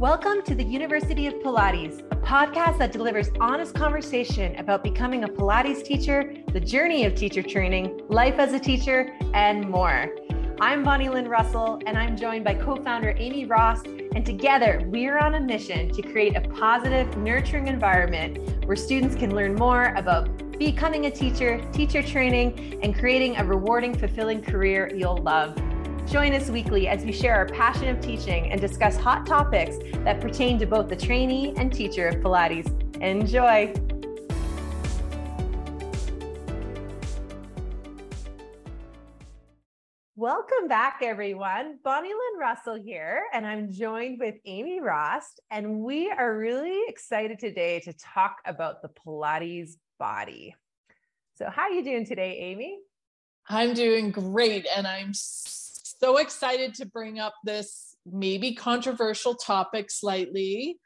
Welcome to the University of Pilates, a podcast that delivers honest conversation about becoming a Pilates teacher, the journey of teacher training, life as a teacher, and more. I'm Bonny-Lynn Russell, and I'm joined by co founder Amy Rost. And together, we're on a mission to create a positive, nurturing environment where students can learn more about becoming a teacher, teacher training, and creating a rewarding, fulfilling career you'll love. Join us weekly as we share our passion of teaching and discuss hot topics that pertain to both the trainee and teacher of Pilates. Enjoy! Welcome back, everyone. Bonny-Lynn Russell here, and I'm joined with Amy Rost, and we are really excited today to talk about the Pilates body. So, how are you doing today, Amy? I'm doing great, and I'm excited to bring up this maybe controversial topic slightly.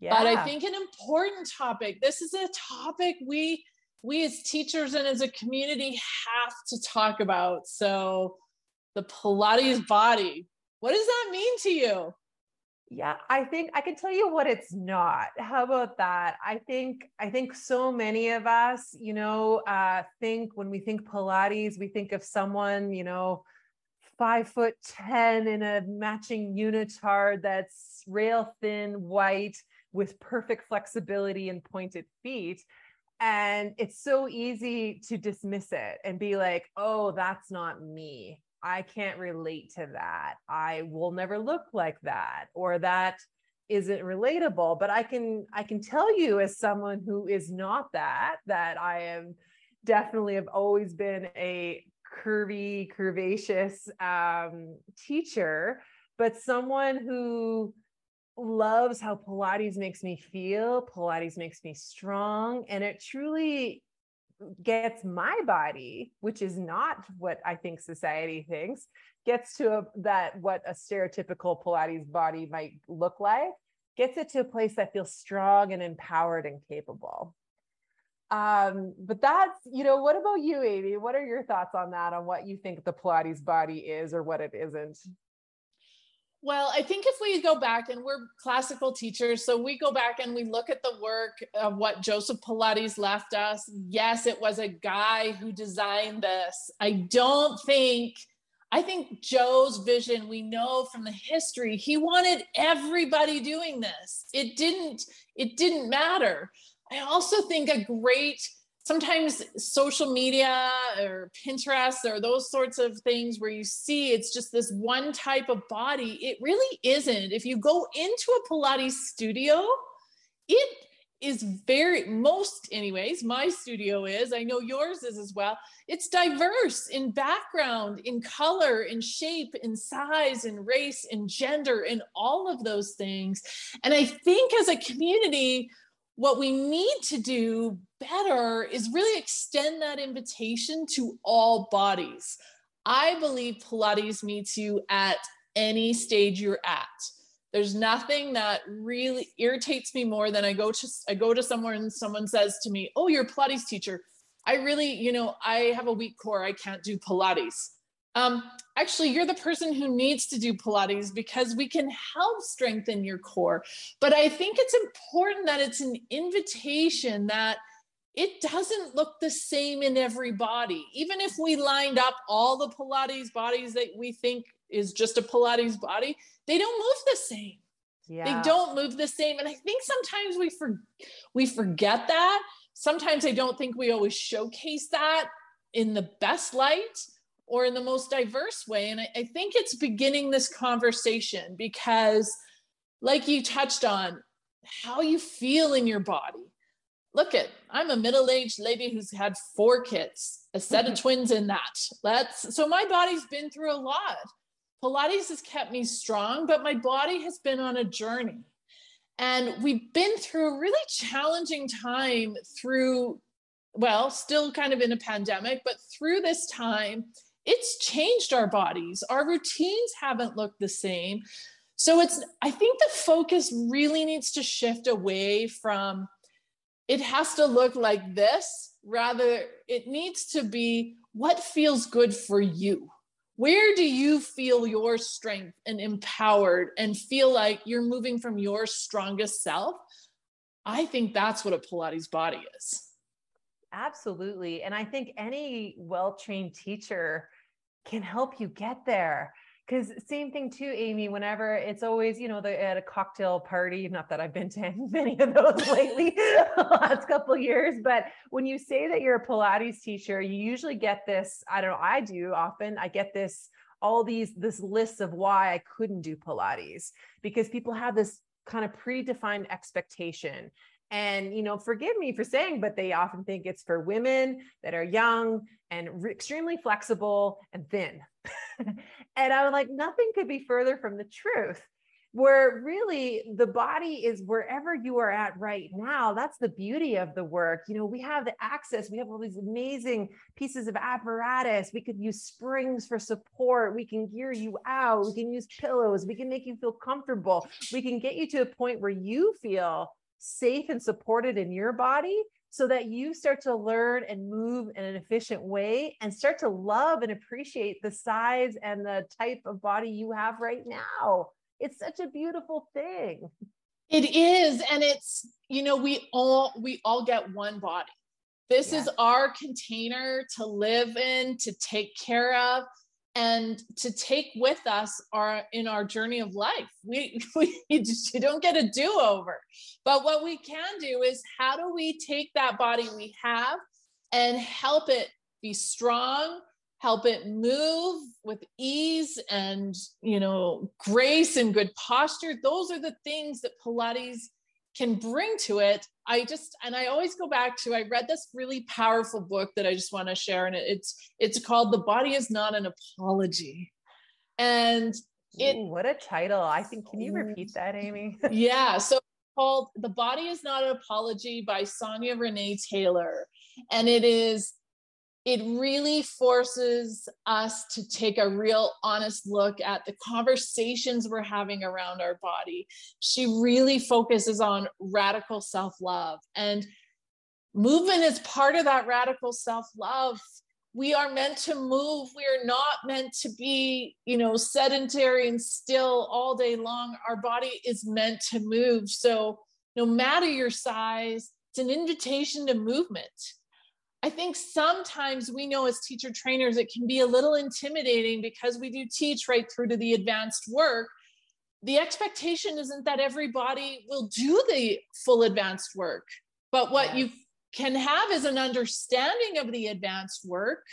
Yeah. But I think an important topic. This is a topic we we as teachers and as a community have to talk about. So the Pilates body. What does that mean to you? Yeah, I think I can tell you what it's not. How about that? I think I think so many of us, you know, uh think when we think Pilates, we think of someone, you know, five foot 10 in a matching unitard that's rail thin, white, with perfect flexibility and pointed feet. And it's so easy to dismiss it and be like, oh, that's not me. I can't relate to that. I will never look like that, or that isn't relatable. But I can I can tell you as someone who is not that, that I am definitely have always been a curvy, curvaceous um, teacher, but someone who loves how Pilates makes me feel. Pilates makes me strong, and it truly gets my body, which is not what I think society thinks, gets to a, that what a stereotypical Pilates body might look like, gets it to a place that feels strong and empowered and capable um but that's you know what about you amy what are your thoughts on that on what you think the pilates body is or what it isn't well i think if we go back and we're classical teachers so we go back and we look at the work of what joseph pilates left us yes it was a guy who designed this i don't think I think Joe's vision, we know from the history, he wanted everybody doing this. It didn't, it didn't matter. I also think a great sometimes social media or Pinterest or those sorts of things where you see it's just this one type of body. It really isn't. If you go into a Pilates studio, it is very most anyways my studio is i know yours is as well it's diverse in background in color in shape in size in race in gender in all of those things and i think as a community what we need to do better is really extend that invitation to all bodies. I believe Pilates meets you at any stage you're at. There's nothing that really irritates me more than I go to I go to somewhere and someone says to me, "Oh, you're a Pilates teacher." I really, you know, I have a weak core. I can't do Pilates um, actually you're the person who needs to do pilates because we can help strengthen your core. But i think it's important that it's an invitation that it doesn't look the same in every body. Even if we lined up all the pilates bodies that we think is just a pilates body they don't move the same. Yeah. they don't move the same. And i think sometimes we for, we forget that. Sometimes i don't think we always showcase that in the best light or in the most diverse way. And I, I think it's beginning this conversation because, like you touched on, how you feel in your body. Look at, I'm a middle-aged lady who's had four kids, a set of mm-hmm. twins in that. That's so my body's been through a lot. Pilates has kept me strong, but my body has been on a journey. And we've been through a really challenging time through, well, still kind of in a pandemic, but through this time, it's changed our bodies. Our routines haven't looked the same. So it's, I think the focus really needs to shift away from it has to look like this, rather, it needs to be what feels good for you. where do you feel your strength and empowered and feel like you're moving from your strongest self i think that's what a pilates body is absolutely and i think any well-trained teacher can help you get there. Because same thing too amy whenever it's always you know the, at a cocktail party not that i've been to many of those lately the last couple years but when you say that you're a pilates teacher you usually get this i don't know i do often i get this all these this list of why i couldn't do pilates because people have this kind of predefined expectation and you know forgive me for saying but they often think it's for women that are young and re- extremely flexible and thin. And i was like nothing could be further from the truth. Where really the body is wherever you are at right now. That's the beauty of the work. You know we have the access. We have all these amazing pieces of apparatus. We could use springs for support. We can gear you out. We can use pillows. We can make you feel comfortable. We can get you to a point where you feel safe and supported in your body so that you start to learn and move in an efficient way and start to love and appreciate the size and the type of body you have right now. It's such a beautiful thing. It is and it's you know we all we all get one body. This is our container to live in, to take care of, and to take with us our in our journey of life. We, we you don't get a do-over. But what we can do is how do we take that body we have and help it be strong help it move with ease and you know grace and good posture? Those are the things that pilates can bring to it i just and i always go back to i read this really powerful book that i just want to share and it's it's called the body is not an apology. And it Ooh, what a title. I think can you repeat that amy? Yeah so called the body is not an apology by sonya renee taylor. And it is it really forces us to take a real honest look at the conversations we're having around our body. She really focuses on radical self love, and movement is part of that radical self love. We are meant to move. We are not meant to be, you know, sedentary and still all day long. Our body is meant to move. So, no matter your size, it's an invitation to movement I think sometimes we know as teacher trainers, it can be a little intimidating because we do teach right through to the advanced work. The expectation isn't that everybody will do the full advanced work, but what you can have is an understanding of the advanced work.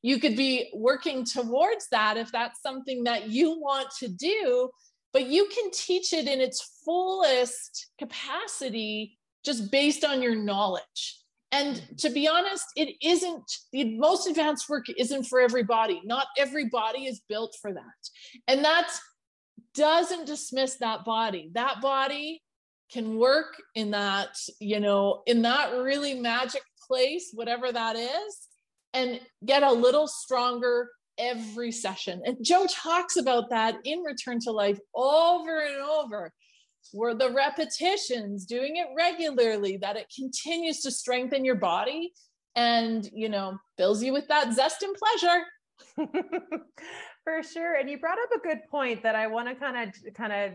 You could be working towards that if that's something that you want to do, but you can teach it in its fullest capacity just based on your knowledge. And to be honest, it isn't the most advanced work isn't for everybody. Not every body is built for that. And that doesn't dismiss that body. That body can work in that, you know, in that really magic place, whatever that is, and get a little stronger every session. And Joe talks about that in Return to Life over and over were the repetitions, doing it regularly, that it continues to strengthen your body and, you know, fills you with that zest and pleasure. For sure. And you brought up a good point that I want to kind of kind of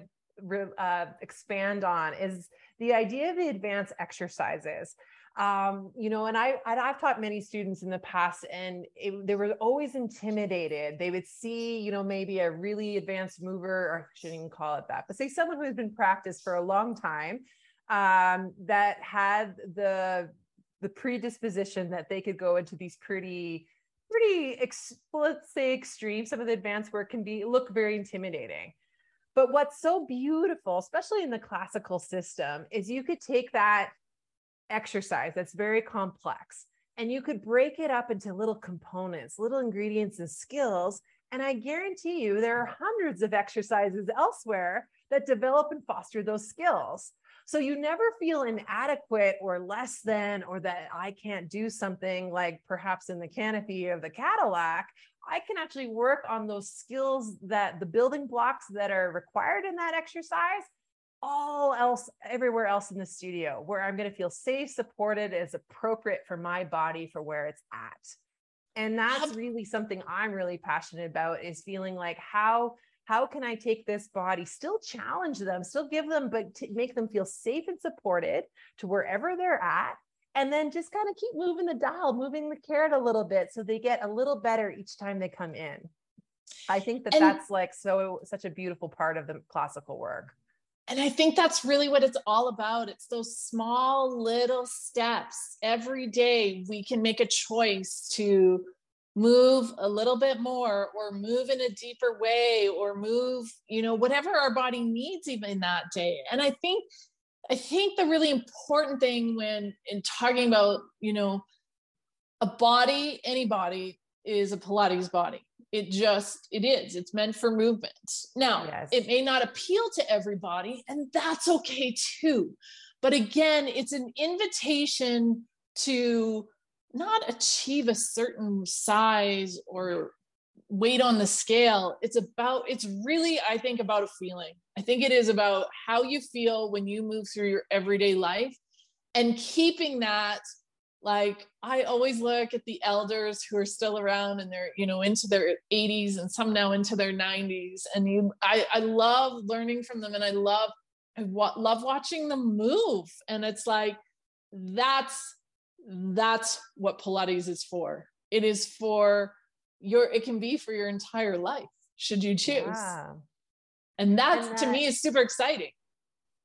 uh, expand on is the idea of the advanced exercises um, you know, and I I've taught many students in the past, and it, they were always intimidated. They would see, you know, maybe a really advanced mover, or I shouldn't even call it that, but say someone who has been practiced for a long time um, that had the the predisposition that they could go into these pretty pretty ex- let's say extreme. Some of the advanced work can be look very intimidating. But what's so beautiful, especially in the classical system, is you could take that exercise that's very complex. And you could break it up into little components, little ingredients and skills. And I guarantee you, there are hundreds of exercises elsewhere that develop and foster those skills. So you never feel inadequate or less than, or that I can't do something like perhaps in the canopy of the Cadillac. I can actually work on those skills that the building blocks that are required in that exercise all else everywhere else in the studio where I'm going to feel safe, supported, as appropriate for my body for where it's at. And that's really something I'm really passionate about is feeling like how how can I take this body, still challenge them, still give them, but make them feel safe and supported to wherever they're at. And then just kind of keep moving the dial, moving the carrot a little bit so they get a little better each time they come in. I think that and, that's like so such a beautiful part of the classical work. And I think that's really what it's all about. It's those small little steps. Every day we can make a choice to move a little bit more or move in a deeper way or move, you know, whatever our body needs even that day. And I think I think the really important thing when in talking about, you know, a body, any body is a Pilates body. It just it is. It's meant for movement. Now yes. it may not appeal to everybody and that's okay too. But again it's an invitation to not achieve a certain size or weight on the scale it's about it's really i think about a feeling. I think it is about how you feel when you move through your everyday life and keeping that like i always look at the elders who are still around and they're you know into their 80s and some now into their 90s and you i i love learning from them and i love i wa- love watching them move. And it's like that's that's what pilates is for. It is for your it can be for your entire life should you choose yeah. and that, and that to me is super exciting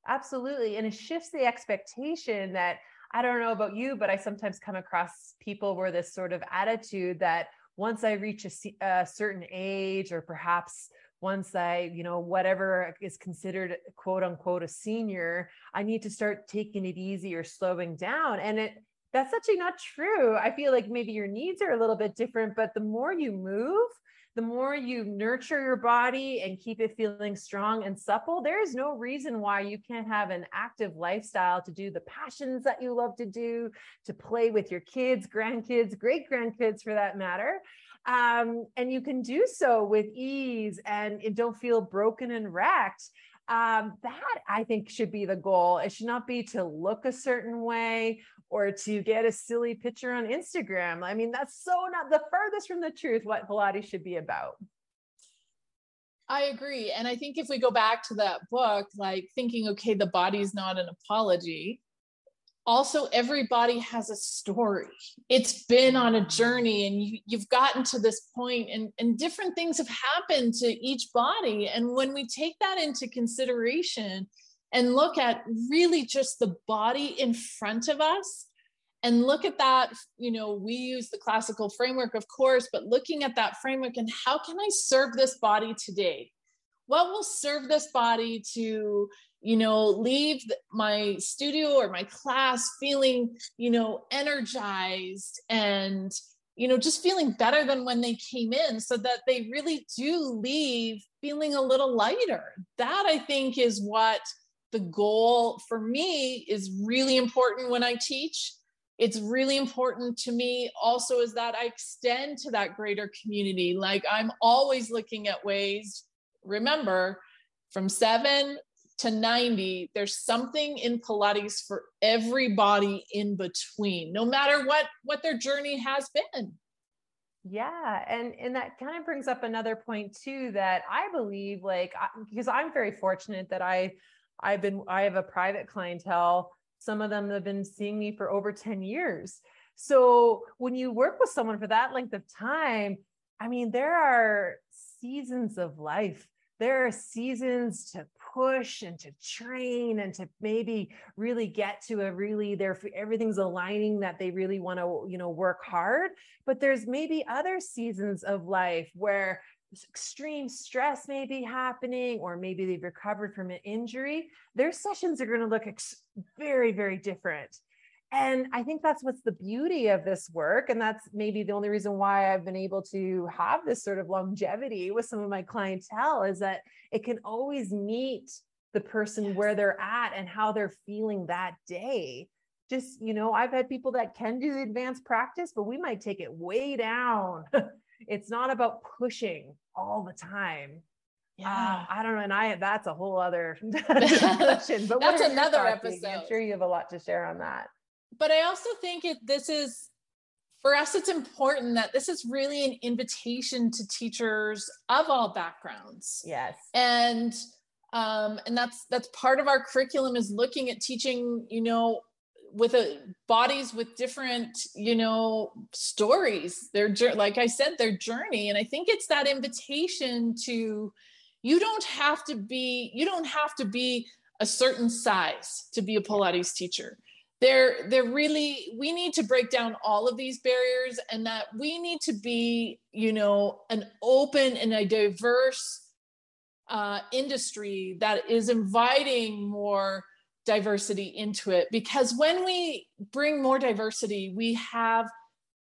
absolutely and it shifts the expectation that I don't know about you, but I sometimes come across people where this sort of attitude that once I reach a, a certain age, or perhaps once I, you know, whatever is considered quote unquote a senior, I need to start taking it easy or slowing down. And it, that's actually not true. I feel like maybe your needs are a little bit different, but the more you move, the more you nurture your body and keep it feeling strong and supple, there is no reason why you can't have an active lifestyle to do the passions that you love to do, to play with your kids, grandkids, great grandkids for that matter. Um, and you can do so with ease and don't feel broken and wrecked um, that I think should be the goal. It should not be to look a certain way or to get a silly picture on Instagram. I mean, that's so not the furthest from the truth what Pilates should be about. I agree. And I think if we go back to that book, like thinking, okay, the body's not an apology, also everybody has a story it's been on a journey and you, you've gotten to this point and, and different things have happened to each body and when we take that into consideration and look at really just the body in front of us. And look at that you know we use the classical framework of course but looking at that framework and how can i serve this body today? What will serve this body to you know leave my studio or my class feeling you know energized and you know just feeling better than when they came in so that they really do leave feeling a little lighter. That i think is what the goal for me is really important when i teach. It's really important to me also is that i extend to that greater community. Like i'm always looking at ways remember from seven to 90 there's something in pilates for everybody in between no matter what what their journey has been. Yeah and and that kind of brings up another point too that i believe like because i'm very fortunate that i i've been i have a private clientele. Some of them have been seeing me for over 10 years. So when you work with someone for that length of time i mean there are seasons of life. There are seasons to push and to train and to maybe really get to a really there everything's aligning that they really want to you know work hard. But there's maybe other seasons of life where extreme stress may be happening or maybe they've recovered from an injury their sessions are going to look ex- very very different and I think that's what's the beauty of this work. And that's maybe the only reason why I've been able to have this sort of longevity with some of my clientele is that it can always meet the person yes. where they're at and how they're feeling that day. Just, you know, I've had people that can do the advanced practice, but we might take it way down. it's not about pushing all the time. Uh, yeah, uh, I don't know. And I, that's a whole other discussion, but that's another episode. I'm sure you have a lot to share on that but I also think it this is for us, it's important that this is really an invitation to teachers of all backgrounds. Yes. And um, and that's that's part of our curriculum is looking at teaching, you know, with a bodies with different, you know, stories. Their like I said, their journey. And I think it's that invitation to you don't have to be you don't have to be a certain size to be a Pilates teacher they're they're really we need to break down all of these barriers and that we need to be you know an open and a diverse uh, industry that is inviting more diversity into it. Because when we bring more diversity we have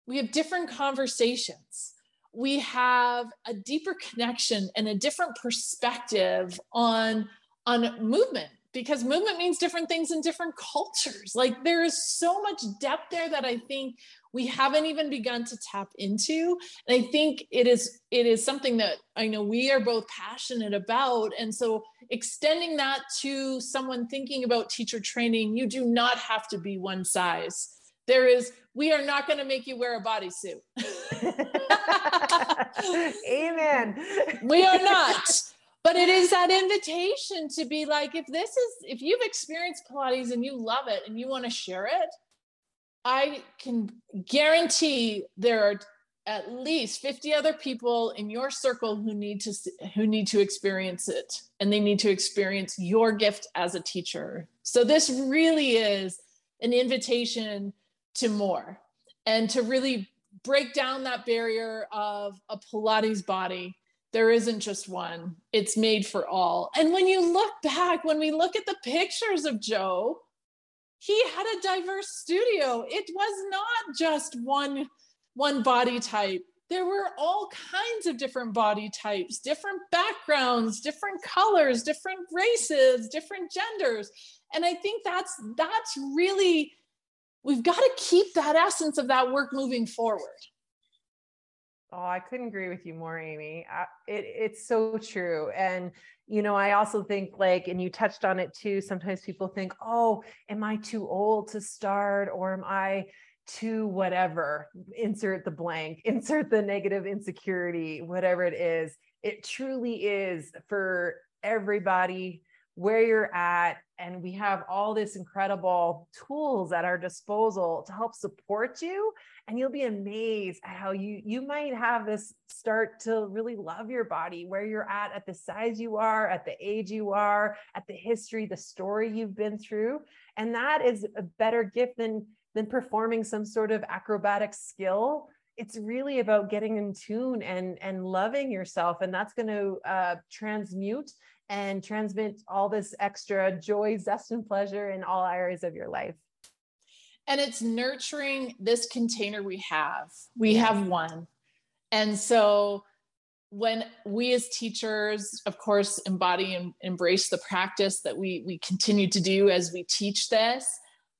we have different conversations. We have a deeper connection and a different perspective on on movement. Because movement means different things in different cultures. Like there is so much depth there that I think we haven't even begun to tap into. And I think it is it is something that I know we are both passionate about. And so extending that to someone thinking about teacher training, you do not have to be one size. There is we are not going to make you wear a bodysuit. Amen. We are not but it is that invitation to be like if this is if you've experienced pilates and you love it and you want to share it i can guarantee there are at least 50 other people in your circle who need to who need to experience it and they need to experience your gift as a teacher. So this really is an invitation to more and to really break down that barrier of a pilates body. There isn't just one. It's made for all. And when you look back when we look at the pictures of joe he had a diverse studio it was not just one one body type there were all kinds of different body types different backgrounds different colors different races different genders and i think that's that's really we've got to keep that essence of that work moving forward Oh, I couldn't agree with you more, Amy. I, it, it's so true. And, you know, I also think like, and you touched on it too, sometimes people think, oh, am I too old to start or am I too whatever? Insert the blank, insert the negative insecurity, whatever it is. It truly is for everybody where you're at and we have all this incredible tools at our disposal to help support you and you'll be amazed at how you you might have this start to really love your body where you're at at the size you are at the age you are at the history the story you've been through. And that is a better gift than than performing some sort of acrobatic skill. It's really about getting in tune and and loving yourself and that's going to uh, transmute and transmit all this extra joy, zest, and pleasure in all areas of your life. And it's nurturing this container we have. We have one. And so when we as teachers, of course, embody and embrace the practice that we we continue to do as we teach this,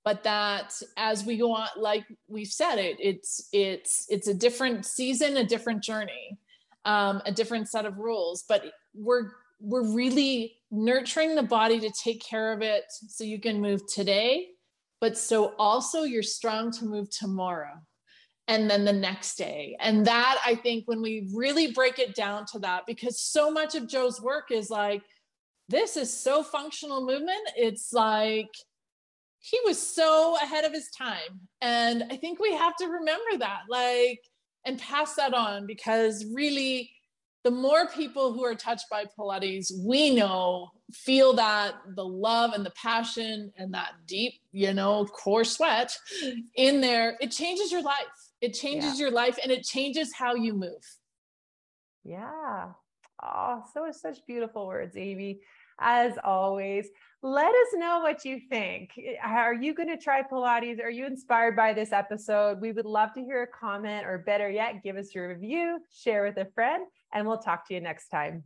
but that as we go on, like we've said it, it's it's it's a different season, a different journey, um, a different set of rules. But we're we're really nurturing the body to take care of it so you can move today, but so also you're strong to move tomorrow and then the next day. And that I think when we really break it down to that, because so much of Joe's work is like, this is so functional movement. It's like he was so ahead of his time. And I think we have to remember that, like, and pass that on because really the more people who are touched by Pilates, we know, feel that the love and the passion and that deep, you know, core sweat in there, it changes your life. It changes yeah. your life and it changes how you move. Yeah. Oh, so such beautiful words, Amy. As always, let us know what you think. Are you going to try Pilates? Are you inspired by this episode? We would love to hear a comment, or better yet, give us your review, share with a friend and we'll talk to you next time.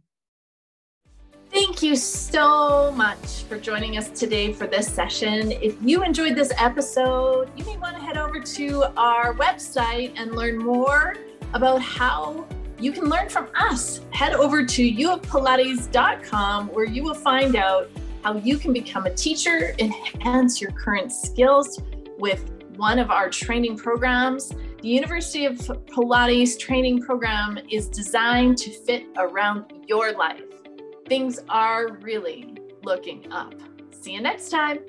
Thank you so much for joining us today for this session. If you enjoyed this episode, you may want to head over to our website and learn more about how you can learn from us. Head over to youofpilates.com where you will find out how you can become a teacher, enhance your current skills with one of our training programs The University of Pilates training program is designed to fit around your life. Things are really looking up. See you next time.